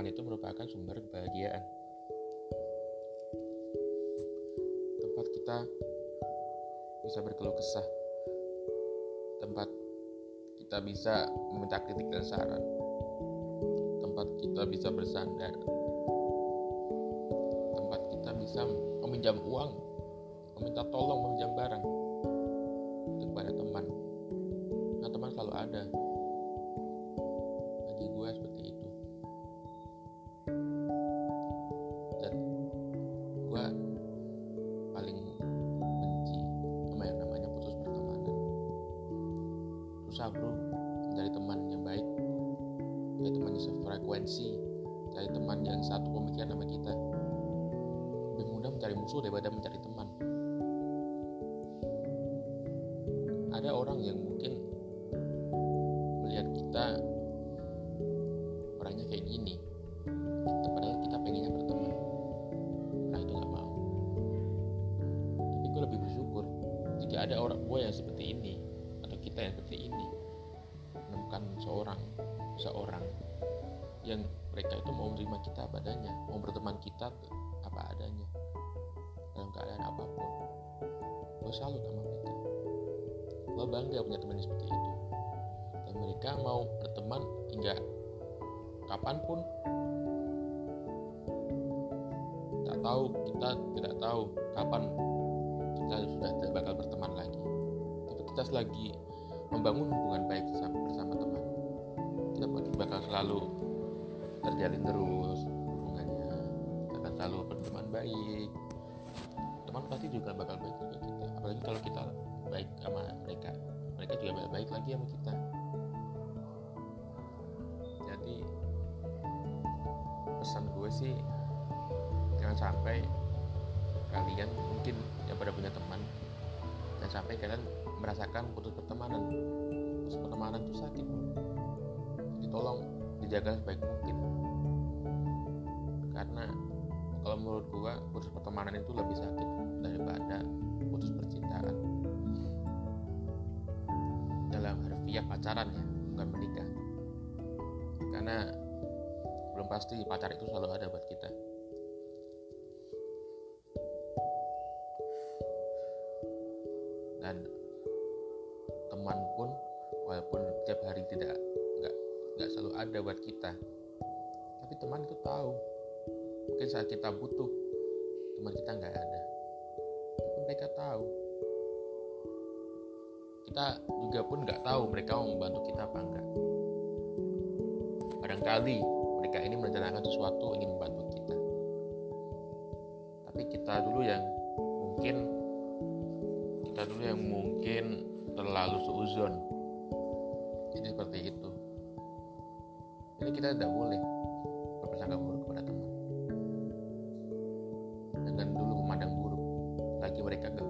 teman itu merupakan sumber kebahagiaan. Tempat kita bisa berkeluh kesah. Tempat kita bisa meminta kritik dan saran. Tempat kita bisa bersandar. Tempat kita bisa meminjam uang, meminta tolong, meminjam barang kepada teman. Nah, teman selalu ada. Susah bro. Mencari teman yang baik. Cari teman yang sefrekuensi. Cari teman yang satu pemikiran sama kita. Lebih mudah mencari musuh daripada mencari teman. Ada orang yang mungkin melihat kita orangnya kayak gini padahal kita pengennya berteman. Nah itu nggak mau. Tapi gue lebih bersyukur jika ada orang gue yang seperti ini kita yang seperti ini. Menemukan seorang seorang yang mereka itu mau menerima kita apa adanya mau berteman kita apa adanya dalam keadaan apa pun. Gue salut sama mereka. Gue bangga punya teman seperti itu. Dan mereka mau berteman hingga kapan pun. Tak tahu kita tidak tahu kapan kita sudah tidak bakal berteman lagi. Tapi kita selagi membangun hubungan baik bersama, teman. Kita bakal selalu terjalin terus hubungannya. Kita akan selalu berteman baik. Teman pasti juga bakal baik juga kita. Apalagi kalau kita baik sama mereka. Mereka juga bakal baik lagi sama kita. Jadi pesan gue sih jangan sampai kalian mungkin yang pada punya teman jangan sampai kalian merasakan putus pertemanan. Putus pertemanan itu sakit. Jadi tolong dijaga sebaik mungkin. Karena kalau menurut gua putus pertemanan itu lebih sakit daripada putus percintaan. Dalam harfiah pacaran ya bukan menikah. Karena belum pasti pacar itu selalu ada buat kita teman pun walaupun tiap hari tidak nggak nggak selalu ada buat kita. Tapi teman itu tahu mungkin saat kita butuh teman kita nggak ada. Tapi mereka tahu. Kita juga pun nggak tahu mereka mau membantu kita apa enggak barangkali mereka ini merencanakan sesuatu ingin membantu kita. Tapi kita dulu yang mungkin kita dulu yang mungkin terlalu seuzon. Jadi seperti itu. Jadi kita tidak boleh berprasangka buruk kepada teman. Dengan dulu memandang buruk lagi mereka ke